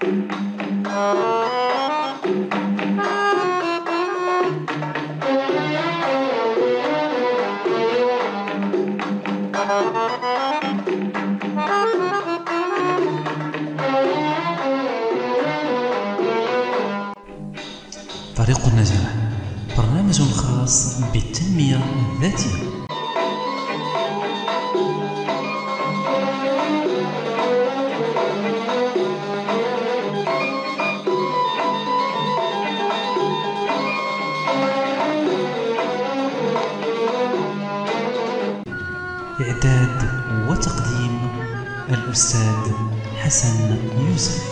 طريق النجاح برنامج خاص بالتنمية الذاتية. الأستاذ حسن يوسف.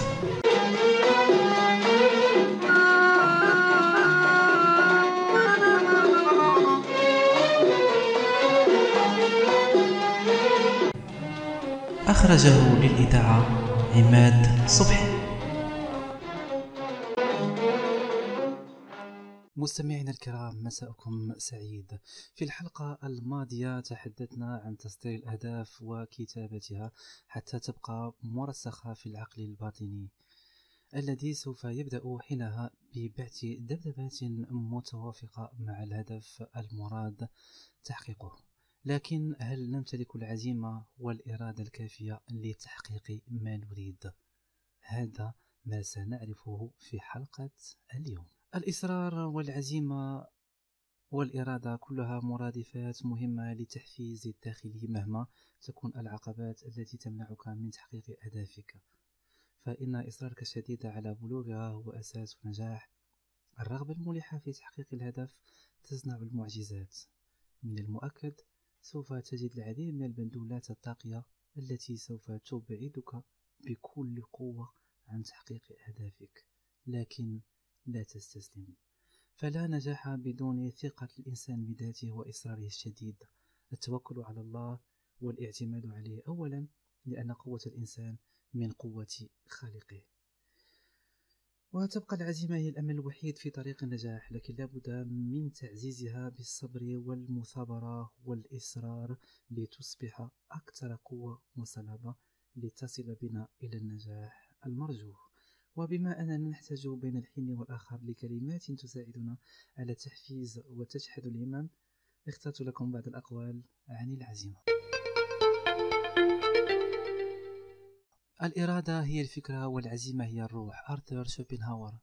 أخرجه للإذاعة عماد صبحي. مستمعينا الكرام مساءكم سعيد. في الحلقة الماضية تحدثنا عن تصدير الأهداف وكتابتها حتى تبقى مرسخة في العقل الباطني الذي سوف يبدأ حينها ببعث دبدبات متوافقة مع الهدف المراد تحقيقه. لكن هل نمتلك العزيمة والإرادة الكافية لتحقيق ما نريد؟ هذا ما سنعرفه في حلقة اليوم. الإصرار والعزيمة والإرادة كلها مرادفات مهمة للتحفيز الداخلي مهما تكون العقبات التي تمنعك من تحقيق أهدافك. فإن إصرارك الشديد على بلوغها هو أساس النجاح الرغبة الملحة في تحقيق الهدف تصنع المعجزات. من المؤكد سوف تجد العديد من البندولات الطاقية التي سوف تبعدك بكل قوة عن تحقيق أهدافك. لكن لا تستسلم. فلا نجاح بدون ثقة الإنسان بذاته وإصراره الشديد. التوكل على الله والاعتماد عليه. أولا لأن قوة الإنسان من قوة خالقه. وتبقى العزيمة هي الأمل الوحيد في طريق النجاح لكن لابد من تعزيزها بالصبر والمثابرة والإصرار لتصبح أكثر قوة وصلابة لتصل بنا إلى النجاح المرجو. وبما أننا نحتاج بين الحين والآخر لكلمات تساعدنا على تحفيز وتشحذ الهمم اخترت لكم بعض الأقوال عن العزيمة. الإرادة هي الفكرة والعزيمة هي الروح. آرثر شوبنهاور.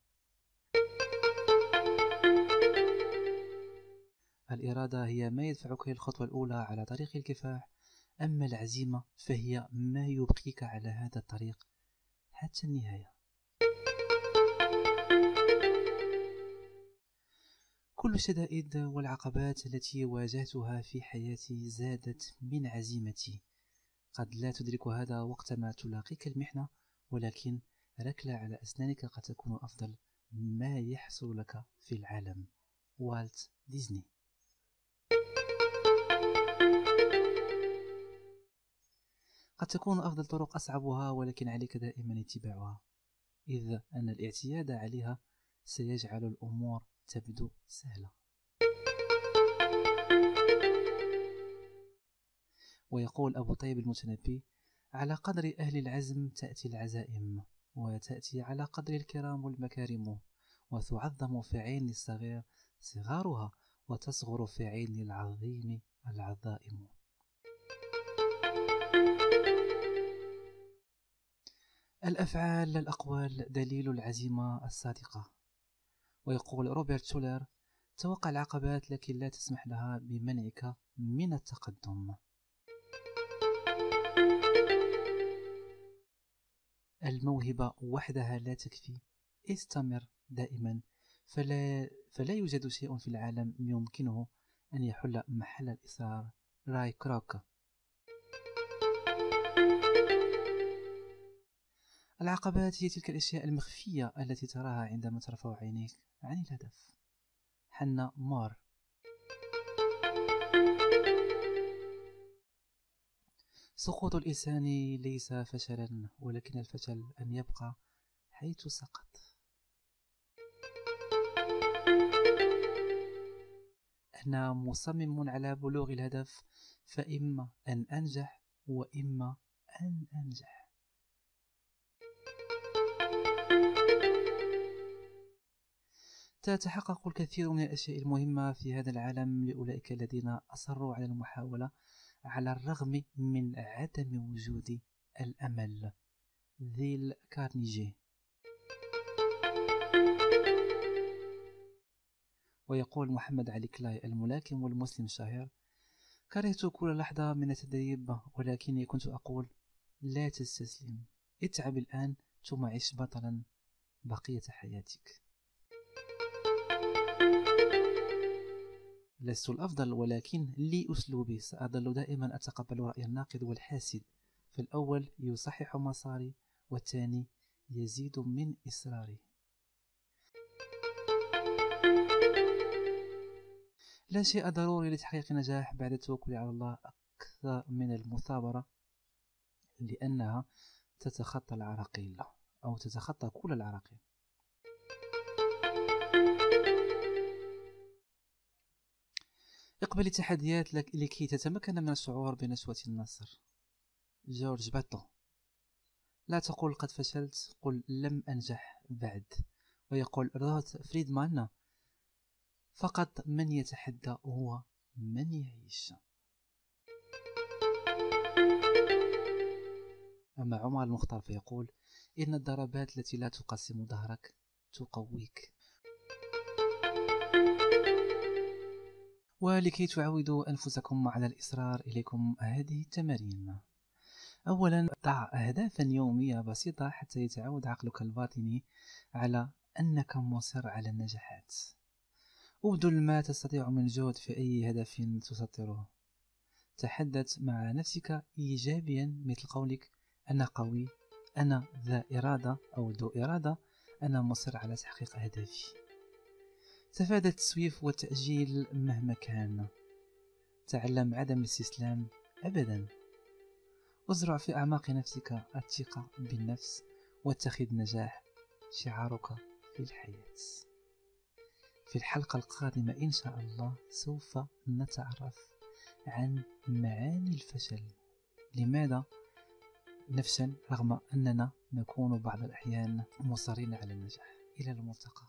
الإرادة هي ما يدفعك للخطوة الأولى على طريق الكفاح. أما العزيمة فهي ما يبقيك على هذا الطريق حتى النهاية. كل الشدائد والعقبات التي واجهتها في حياتي زادت من عزيمتي. قد لا تدرك هذا وقتما تلاقيك المحنة ولكن ركلة على أسنانك قد تكون أفضل ما يحصل لك في العالم. والت ديزني. قد تكون أفضل طرق أصعبها ولكن عليك دائما اتباعها. إذ أن الاعتياد عليها سيجعل الأمور تبدو سهلة. ويقول أبو طيب المتنبي على قدر أهل العزم تأتي العزائم وتأتي على قدر الكرام والمكارم وتعظم في عين الصغير صغارها وتصغر في عين العظيم العظائم. الأفعال الأقوال دليل العزيمة الصادقة. ويقول روبرت شولر توقع العقبات لكن لا تسمح لها بمنعك من التقدم. الموهبة وحدها لا تكفي. استمر دائما. فلا, فلا يوجد شيء في العالم يمكنه أن يحل محل الإصرار راي كروك. العقبات هي تلك الأشياء المخفية التي تراها عندما ترفع عينيك عن الهدف. حنا مار. سقوط الإنسان ليس فشلا ولكن الفشل أن يبقى حيث سقط. أنا مصمم على بلوغ الهدف فإما أن أنجح وإما أن أنجح. تتحقق الكثير من الأشياء المهمة في هذا العالم لأولئك الذين أصروا على المحاولة على الرغم من عدم وجود الأمل. ذيل كارنيجي. ويقول محمد علي كلاي الملاكم والمسلم الشهير كرهت كل لحظة من التدريب ولكني كنت أقول لا تستسلم. اتعب الآن ثم عش بطلا بقية حياتك. لست الأفضل ولكن لي أسلوبي. سأظل دائما أتقبل رأي الناقد والحاسد. فالأول يصحح مساري والثاني يزيد من إصراري. لا شيء ضروري لتحقيق النجاح بعد التوكل على الله. أكثر من المثابرة لأنها تتخطى العراقيل أو تتخطى كل العراقيل. اقبل التحديات لكي تتمكن من الشعور بنشوة النصر. جورج باتو. لا تقول قد فشلت قل لم أنجح بعد. ويقول روث فريدمان فقط من يتحدى هو من يعيش. أما عمر المختار فيقول إن الضربات التي لا تقسم ظهرك تقويك. ولكي تعودوا أنفسكم على الإصرار إليكم هذه التمارين. أولا ضع أهدافا يومية بسيطة حتى يتعود عقلك الباطني على أنك مصر على النجاحات. أبذل ما تستطيع من جهد في أي هدف تسطره تحدث مع نفسك إيجابيا مثل قولك أنا قوي أنا ذا إرادة أو ذو إرادة أنا مصر على تحقيق أهدافي تفادى التسويف والتأجيل مهما كان. تعلم عدم الاستسلام أبدا. ازرع في أعماق نفسك الثقة بالنفس واتخذ النجاح شعارك في الحياة. في الحلقة القادمة إن شاء الله سوف نتعرف عن معاني الفشل. لماذا؟ نفشل رغم أننا نكون بعض الأحيان مصرين على النجاح. إلى الملتقى.